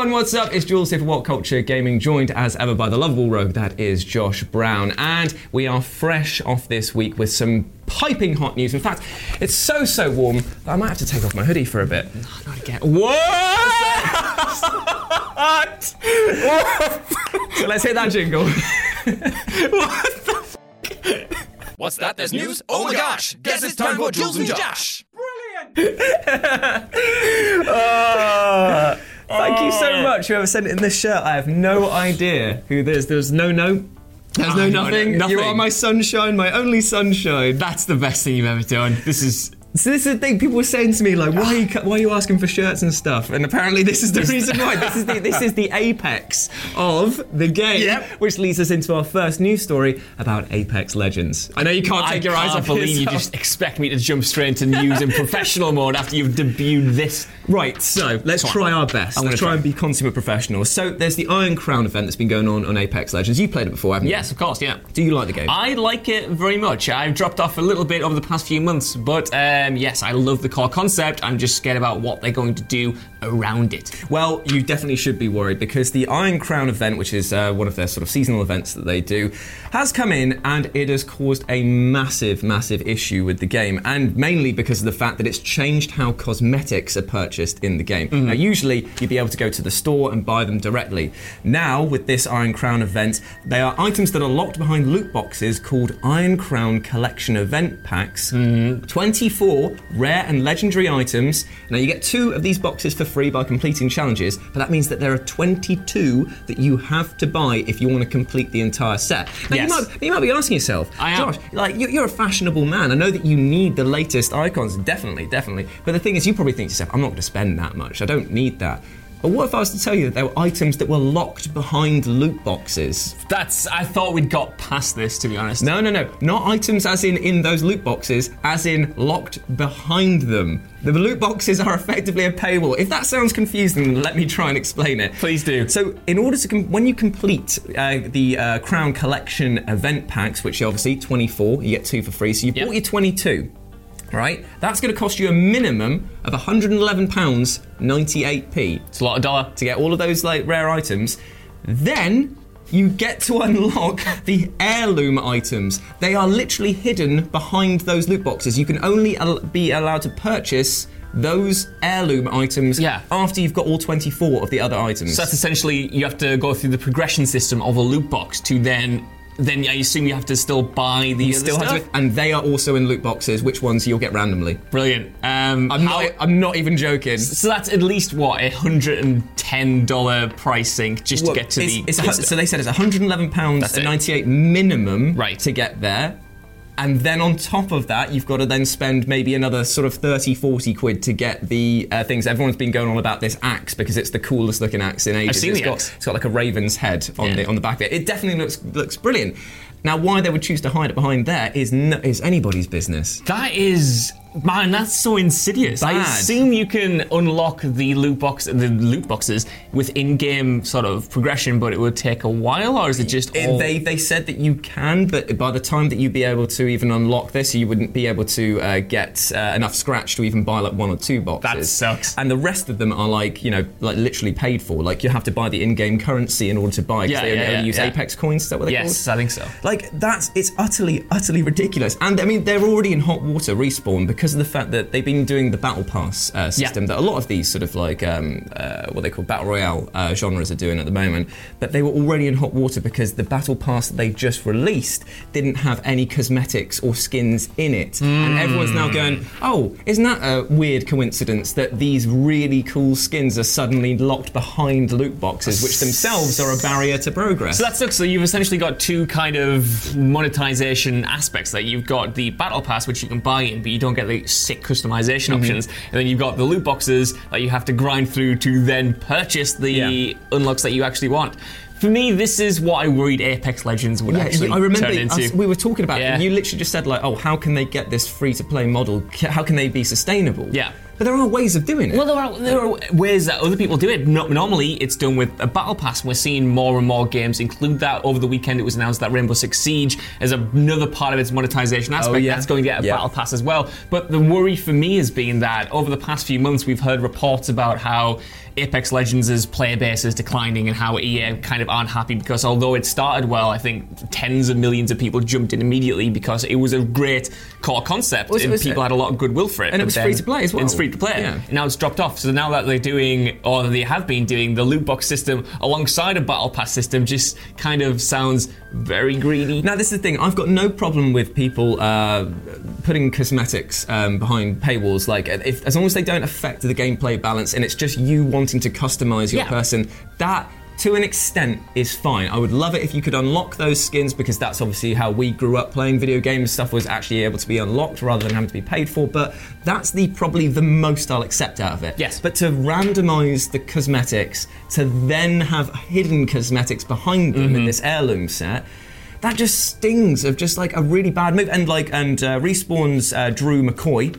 Hey everyone, what's up? It's Jules here for What Culture Gaming, joined as ever by the lovable rogue that is Josh Brown. And we are fresh off this week with some piping hot news. In fact, it's so, so warm that I might have to take off my hoodie for a bit. No, not again. What? what? so let's hit that jingle. what the What's that? There's news? Oh my gosh! Guess it's time for Jules and Josh! Brilliant! uh, thank you so much, whoever sent it in this shirt. I have no idea who this. There's no note. There's no Ah, no, nothing. nothing. You are my sunshine, my only sunshine. That's the best thing you've ever done. This is So this is the thing. People were saying to me like, "Why are you, why are you asking for shirts and stuff?" And apparently, this is the reason why. This is the this is the apex of the game, Yep. which leads us into our first news story about Apex Legends. I know you can't I take your eyes can't off believe you just expect me to jump straight into news in professional mode after you've debuted this. Right, so let's try our best. I'm gonna try try. and be consummate professionals. So there's the Iron Crown event that's been going on on Apex Legends. You played it before, haven't you? Yes, of course, yeah. Do you like the game? I like it very much. I've dropped off a little bit over the past few months, but uh, um, yes, I love the core concept. I'm just scared about what they're going to do around it. Well, you definitely should be worried because the Iron Crown event, which is uh, one of their sort of seasonal events that they do, has come in and it has caused a massive, massive issue with the game. And mainly because of the fact that it's changed how cosmetics are purchased in the game. Now, usually you'd be able to go to the store and buy them directly. Now, with this Iron Crown event, they are items that are locked behind loot boxes called Iron Crown Collection Event Packs. 24 rare and legendary items. Now, you get two of these boxes for free by completing challenges, but that means that there are 22 that you have to buy if you want to complete the entire set. Now, Yes. you, might, you might be asking yourself, I. Josh, like, you- you're a fashionable man. I know that you need the latest icons, definitely, definitely. But the thing is, you probably think to yourself, I'm not going to spend that much. I don't need that. But what if I was to tell you that there were items that were locked behind loot boxes? That's. I thought we'd got past this, to be honest. No, no, no. Not items as in in those loot boxes, as in locked behind them. The loot boxes are effectively a paywall. If that sounds confusing, let me try and explain it. Please do. So, in order to com- when you complete uh, the uh, Crown Collection event packs, which are obviously 24, you get two for free. So you Yep. bought your 22. Right, that's going to cost you a minimum of 111 pounds 98p It's a lot of dollar. to get all of those like rare items. Then you get to unlock the heirloom items. They are literally hidden behind those loot boxes. You can only al- be allowed to purchase those heirloom items Yeah. after you've got all 24 of the other items. So that's essentially you have to go through the progression system of a loot box to then. Then I assume you have to still buy the you other still have to, and they are also in loot boxes. Which ones you'll get randomly? Brilliant. Um, I'm how- not. I'm not even joking. So that's at least what a hundred and ten dollar pricing just Well, to get to it's- the. it's a stuff. so they said it's 111 pounds That's and it. 98 minimum Right. to get there. And then on top of that, you've got to then spend maybe another sort of 30, 40 quid to get the uh, things. Everyone's been going on about this axe because it's the coolest looking axe in ages. seen It's the got, axe. it's got like a raven's head on Yeah. the on the back of it. It definitely looks looks brilliant. Now, why they would choose to hide it behind there is no, is anybody's business. That is Man, that's so insidious. I Bad. assume you can unlock the loot box, the loot boxes with in-game sort of progression, but it would take a while, or is it just It- all? they they said that you can, but by the time that you'd be able to even unlock this, you wouldn't be able to uh, get uh, enough scratch to even buy like one or two boxes. That sucks. And the rest of them are like you know like literally paid for. Like you have to buy the in-game currency in order to buy. 'cause Yeah, they only, yeah, only yeah, use yeah. Apex coins. Is that what they're yes, called? I think so. Like that's it's utterly utterly ridiculous, and I mean they're already in hot water respawn because of the fact that they've been doing the battle pass uh, system that a lot of these sort of like um, uh, what they call battle royale uh, genres are doing at the moment. But they were already in hot water because the battle pass that they just released didn't have any cosmetics or skins in it, and everyone's now going, oh, isn't that a weird coincidence that these really cool skins are suddenly locked behind loot boxes, which themselves are a barrier to progress. So that's. So you've essentially got two kind of monetization aspects. That you've got the battle pass, which you can buy in, but you don't get the sick customization Mm-hmm. options. And then you've got the loot boxes that you have to grind through to then purchase the Yeah. unlocks that you actually want. For me, this is what I worried Apex Legends would Yeah, actually I remember turn into. us, we were talking about Yeah. it. You literally just said like, "Oh, how can they get this free-to-play model? How can they be sustainable?" Yeah. But there are ways of doing it. Well, there are, there are ways that other people do it. No, normally, it's done with a battle pass. We're seeing more and more games include that. Over the weekend, it was announced that Rainbow Six Siege is another part of its monetization aspect. Oh, yeah. That's going to get a Yeah. battle pass as well. But the worry for me has been that over the past few months, we've heard reports about how Apex Legends' player base is declining and how EA kind of aren't happy because although it started well, I think tens of millions of people jumped in immediately because it was a great core concept Was and was people had a lot of goodwill for it. And it was then- free to play as well. It's free to play. Yeah. Now it's dropped off. So now that they're doing, or they have been doing, the loot box system alongside a battle pass system just kind of sounds very greedy. Now, this is the thing. I've got no problem with people uh, putting cosmetics um, behind paywalls. Like, if, as long as they don't affect the gameplay balance, and it's just you wanting to customize your Yeah. person, that. To an extent, is fine. I would love it if you could unlock those skins because that's obviously how we grew up playing video games. Stuff was actually able to be unlocked rather than having to be paid for. But that's the probably the most I'll accept out of it. Yes. But to randomize the cosmetics, to then have hidden cosmetics behind them in this heirloom set, that just stings of just like a really bad move. And like, and uh, Respawn's uh, Drew McCoy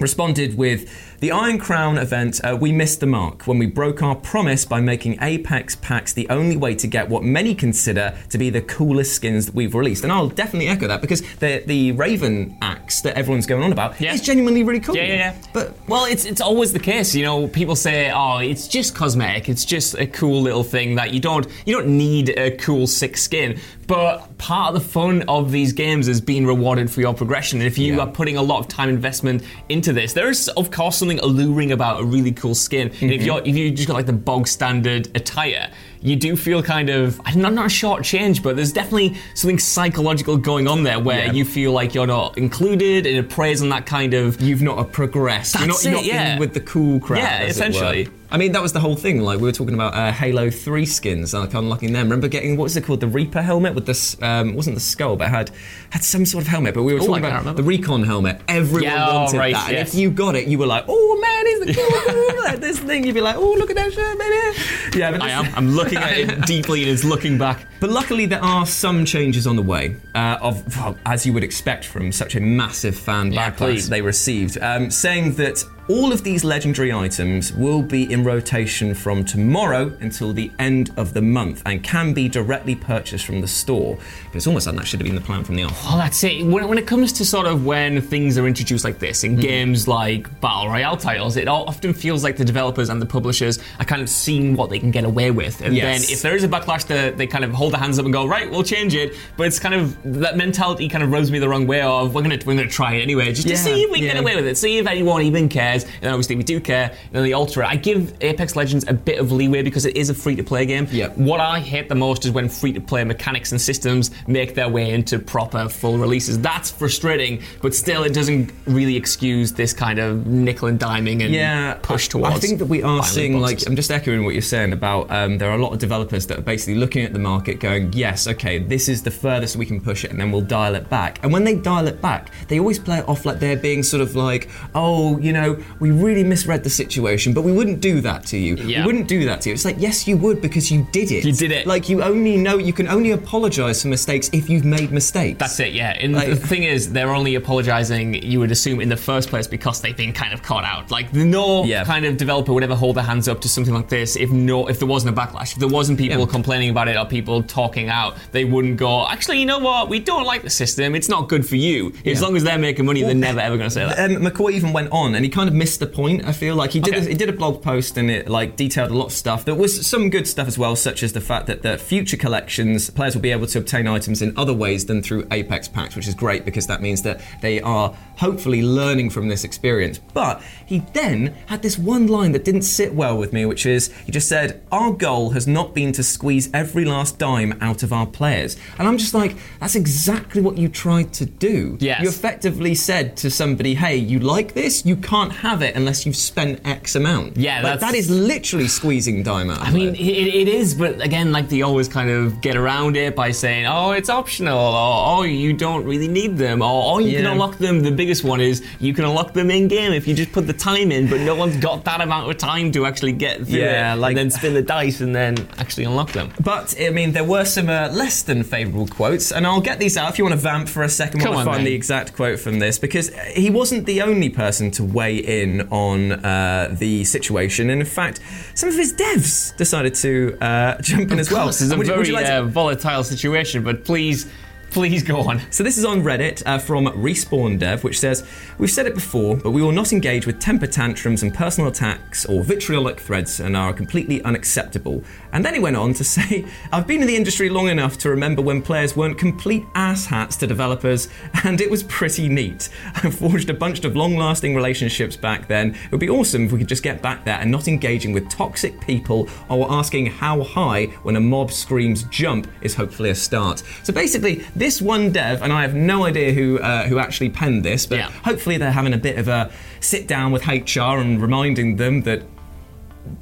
responded with the Iron Crown event. Uh, we missed the mark when we broke our promise by making Apex packs the only way to get what many consider to be the coolest skins that we've released. And I'll definitely echo that because the the Raven axe that everyone's going on about Yeah. is genuinely really cool. Yeah, yeah, yeah. But well, it's it's always the case. You know, people say, "Oh, it's just cosmetic. It's just a cool little thing that you don't you don't need a cool sick skin." But part of the fun of these games is being rewarded for your progression. And if you Yeah. are putting a lot of time investment into this, there is of course something alluring about a really cool skin. Mm-hmm. if you're if you just got like the bog standard attire, you do feel kind of I'm not, not a short change, but there's definitely something psychological going on there where Yeah. you feel like you're not included and it preys on that kind of you've not progressed. you're not, That's you're it, not yeah. in with the cool crowd. Yeah, it essentially. I mean, that was the whole thing. Like we were talking about uh, Halo Three skins, like unlocking them. Remember getting what was it called, the Reaper helmet with this? Um, wasn't the skull, but it had had some sort of helmet. But we were Oh, talking I about the Recon helmet. Everyone Yeah, oh, wanted right, that, yes. and if you got it, you were like, "Oh man, he's the cool like this thing." You'd be like, "Oh, look at that shirt, baby." Yeah, but I am. I'm looking at it deeply and it's looking back. but luckily, there are some changes on the way, uh, of well, as you would expect from such a massive fan Yeah, backlash please. they received, um, saying that all of these legendary items will be in rotation from tomorrow until the end of the month and can be directly purchased from the store. But it's almost like that should have been the plan from the off. Oh, that's it. When, when it comes to sort of when things are introduced like this in hmm. games like Battle Royale titles, it often feels like the developers and the publishers are kind of seeing what they can get away with. And Yes. then if there is a backlash, they, they kind of hold their hands up and go, right, we'll change it. But it's kind of, that mentality kind of rubs me the wrong way of, we're going to we're gonna try it anyway, just Yeah, to see if we can yeah. get away with it, see if anyone even cares. And obviously we do care, and then they alter it. I give Apex Legends a bit of leeway because it is a free to play game. Yeah. What I hate the most is when free to play mechanics and systems make their way into proper full releases. That's frustrating, but still, it doesn't really excuse this kind of nickel and diming and yeah, push towards. I think that we are seeing, boxes. like, I'm just echoing what you're saying about um, there are a lot of developers that are basically looking at the market going, yes, okay, this is the furthest we can push it, and then we'll dial it back. And when they dial it back, they always play it off like they're being sort of like, oh, you know, we really misread the situation, but we wouldn't do that to you. Yeah. We wouldn't do that to you. It's like, yes, you would because you did it. You did it. Like, you only know, you can only apologize for mistakes if you've made mistakes. That's it, yeah. And Like- the thing is, they're only apologizing, you would assume, in the first place because they've been kind of caught out. Like, no Yeah. kind of developer would ever hold their hands up to something like this if no, if there wasn't a backlash. If there wasn't people Yeah. complaining about it or people talking out, they wouldn't go, actually, you know what? We don't like the system. It's not good for you. As long as they're making money, they're never ever going to say that. Um, McCoy even went on, and he kind of missed the point. I feel like he did. Okay. A, he did a blog post, and it like detailed a lot of stuff. There was some good stuff as well, such as the fact that the future collections players will be able to obtain items in other ways than through Apex packs, which is great because that means that they are hopefully learning from this experience. But he then had this one line that didn't sit well with me, which is he just said, "Our goal has not been to squeeze every last dime out of our players," and I'm just like, that's exactly what you tried to do. Yes. You effectively said to somebody, "Hey, you like this? You can't have it unless you've spent X amount." Yeah, Like, that's- literally squeezing dime out. I mean, it, it is, but again, like they always kind of get around it by saying, "Oh, it's optional," or "Oh, you don't really need them," or "Oh, you can unlock them." The biggest one is you can unlock them in game if you just put the time in, but no one's got that amount of time to actually get through Yeah, it, like- and then spin the dice and then actually unlock them. But I mean, there were some uh, less than favourable quotes, and I'll get these out if you want to vamp for a second Come while I on, find then. the exact quote from this, because he wasn't the only person to weigh in on uh, the situation, and in fact, some of his devs decided to uh, jump in as well. This is a Would you- would very like to- uh, volatile situation, but please, please go on. So this is on Reddit uh, from Respawn Dev, which says, "We've said it before, but we will not engage with temper tantrums and personal attacks or vitriolic threads, and are completely unacceptable." And then he went on to say, "I've been in the industry long enough to remember when players weren't complete asshats to developers, and it was pretty neat. I forged a bunch of long-lasting relationships back then. It would be awesome if we could just get back there and not engaging with toxic people or asking how high when a mob screams jump is hopefully a start." So basically, this one dev, and I have no idea who uh, who actually penned this, but Yeah. hopefully they're having a bit of a sit down with HR and reminding them that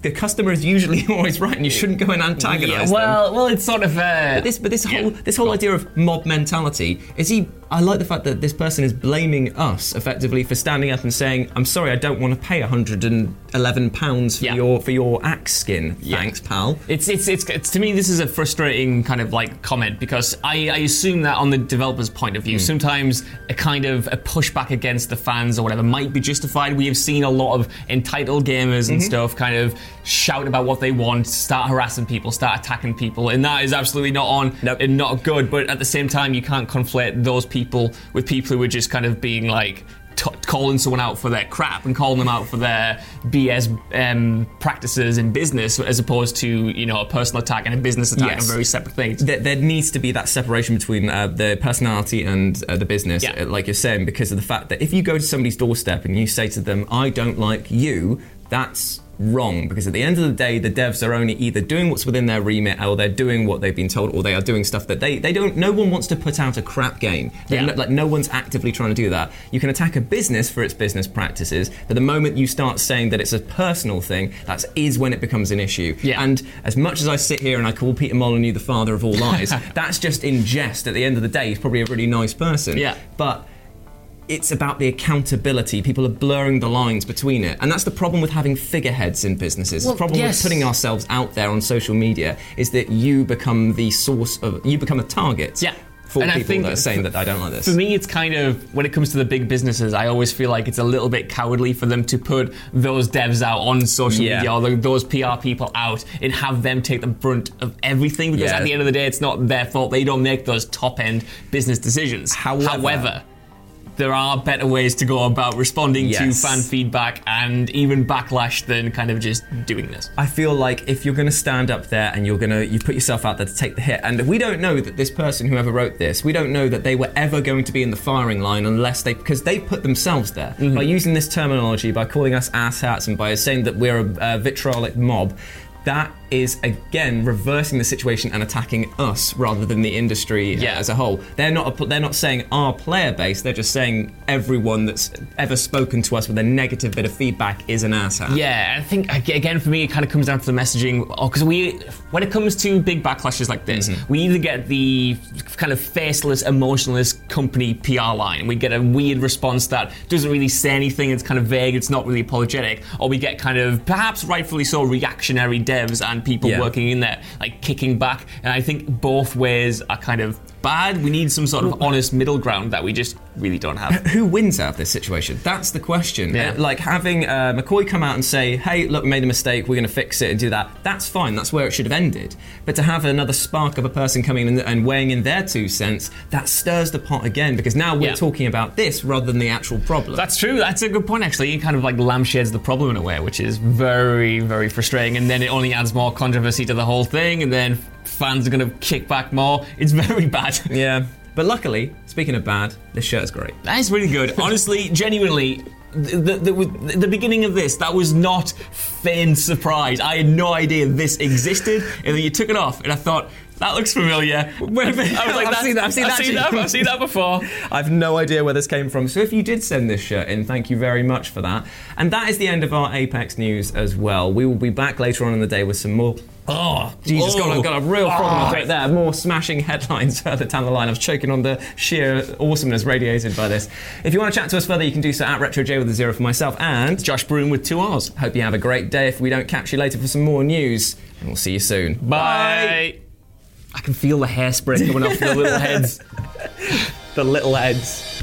the customer is usually always right, and you shouldn't go and antagonise Yeah, them. well, well, it's sort of. Uh, But this, but this yeah. whole this whole idea of mob mentality is he. I like the fact that this person is blaming us effectively for standing up and saying, "I'm sorry, I don't want to pay 111 pounds for Yeah. your for your axe skin. Yeah. Thanks, pal." It's, it's, it's, it's to me this is a frustrating kind of like comment because I, I assume that on the developer's point of view, hmm. sometimes a kind of a pushback against the fans or whatever might be justified. We have seen a lot of entitled gamers and mm-hmm. stuff kind of shout about what they want, start harassing people, start attacking people, and that is absolutely not on Nope. and not good. But at the same time, you can't conflate those people with people who are just kind of being like t- calling someone out for their crap and calling them out for their BS um, practices in business, as opposed to you know a personal attack and a business attack Yes. are very separate things. there, there needs to be that separation between uh, the personality and uh, the business, Yeah. uh, like you're saying, because of the fact that if you go to somebody's doorstep and you say to them, I don't like you, that's wrong because at the end of the day the devs are only either doing what's within their remit or they're doing what they've been told or they are doing stuff that they, they don't no one wants to put out a crap game Yeah. no- like no one's actively trying to do that you can attack a business for its business practices but the moment you start saying that it's a personal thing that is when it becomes an issue Yeah. and as much as I sit here and I call Peter Molyneux the father of all lies, that's just in jest. At the end of the day, he's probably a really nice person. Yeah. But it's about the accountability. People are blurring the lines between it. And that's the problem with having figureheads in businesses. Well, the problem yes. with putting ourselves out there on social media is that you become the source of, you become a target. Yeah. For And I people think that are saying that I don't like this. For me, it's kind of when it comes to the big businesses, I always feel like it's a little bit cowardly for them to put those devs out on social Yeah. media or the- those PR people out and have them take the brunt of everything because Yeah. at the end of the day, it's not their fault. They don't make those top end business decisions. However- there are better ways to go about responding Yes. to fan feedback and even backlash than kind of just doing this. I feel like if you're going to stand up there and you're going to you put yourself out there to take the hit, and we don't know that this person, whoever wrote this, we don't know that they were ever going to be in the firing line unless they because they put themselves there mm-hmm. by using this terminology, by calling us asshats, and by saying that we're a, a vitriolic mob. That is again reversing the situation and attacking us rather than the industry uh, Yeah. as a whole. They're not they're not saying our player base. They're just saying everyone that's ever spoken to us with a negative bit of feedback is an asshat. Yeah, I think again for me it kind of comes down to the messaging because we, when it comes to big backlashes like this, Mm-hmm. we either get the kind of faceless, emotionless company PR line, we get a weird response that doesn't really say anything. It's kind of vague. It's not really apologetic, or we get kind of perhaps rightfully so reactionary devs and people Yeah. working in there like kicking back. And I think both ways are kind of bad. We need some sort of honest middle ground that we just really don't have. Who wins out of this situation? That's the question. Yeah. Uh, Like having uh, McCoy come out and say, "Hey, look, we made a mistake. We're going to fix it and do that." That's fine. That's where it should have ended. But to have another spark of a person coming in and weighing in their two cents, that stirs the pot again because now we're Yeah. talking about this rather than the actual problem. That's true. That's a good point, actually. It kind of like lampshades the problem in a way, which is very, very frustrating. And then it only adds more controversy to the whole thing, and then fans are going to kick back more. It's very bad. yeah. But luckily, speaking of bad, this shirt is great. That is really good. Honestly, genuinely, the, the, the, the beginning of this, that was not feigned surprise. I had no idea this existed, and then you took it off, and I thought, that looks familiar. Wait a minute. I was like, I've seen that, I've seen I've seen that. I've seen that before. I've no idea where this came from. So if you did send this shirt in, thank you very much for that. And that is the end of our Apex news as well. We will be back later on in the day with some more. Oh, Jesus, Oh. got, a, got a real problem my Oh. there. More smashing headlines further down the line. I was choking on the sheer awesomeness radiated by this. If you want to chat to us further, you can do so at RetroJ with a zero for myself. And Josh Broom with two R's. hope you have a great day. If we don't catch you later for some more news, and we'll see you soon. Bye. I can feel the hairspray coming off the little heads. The little heads.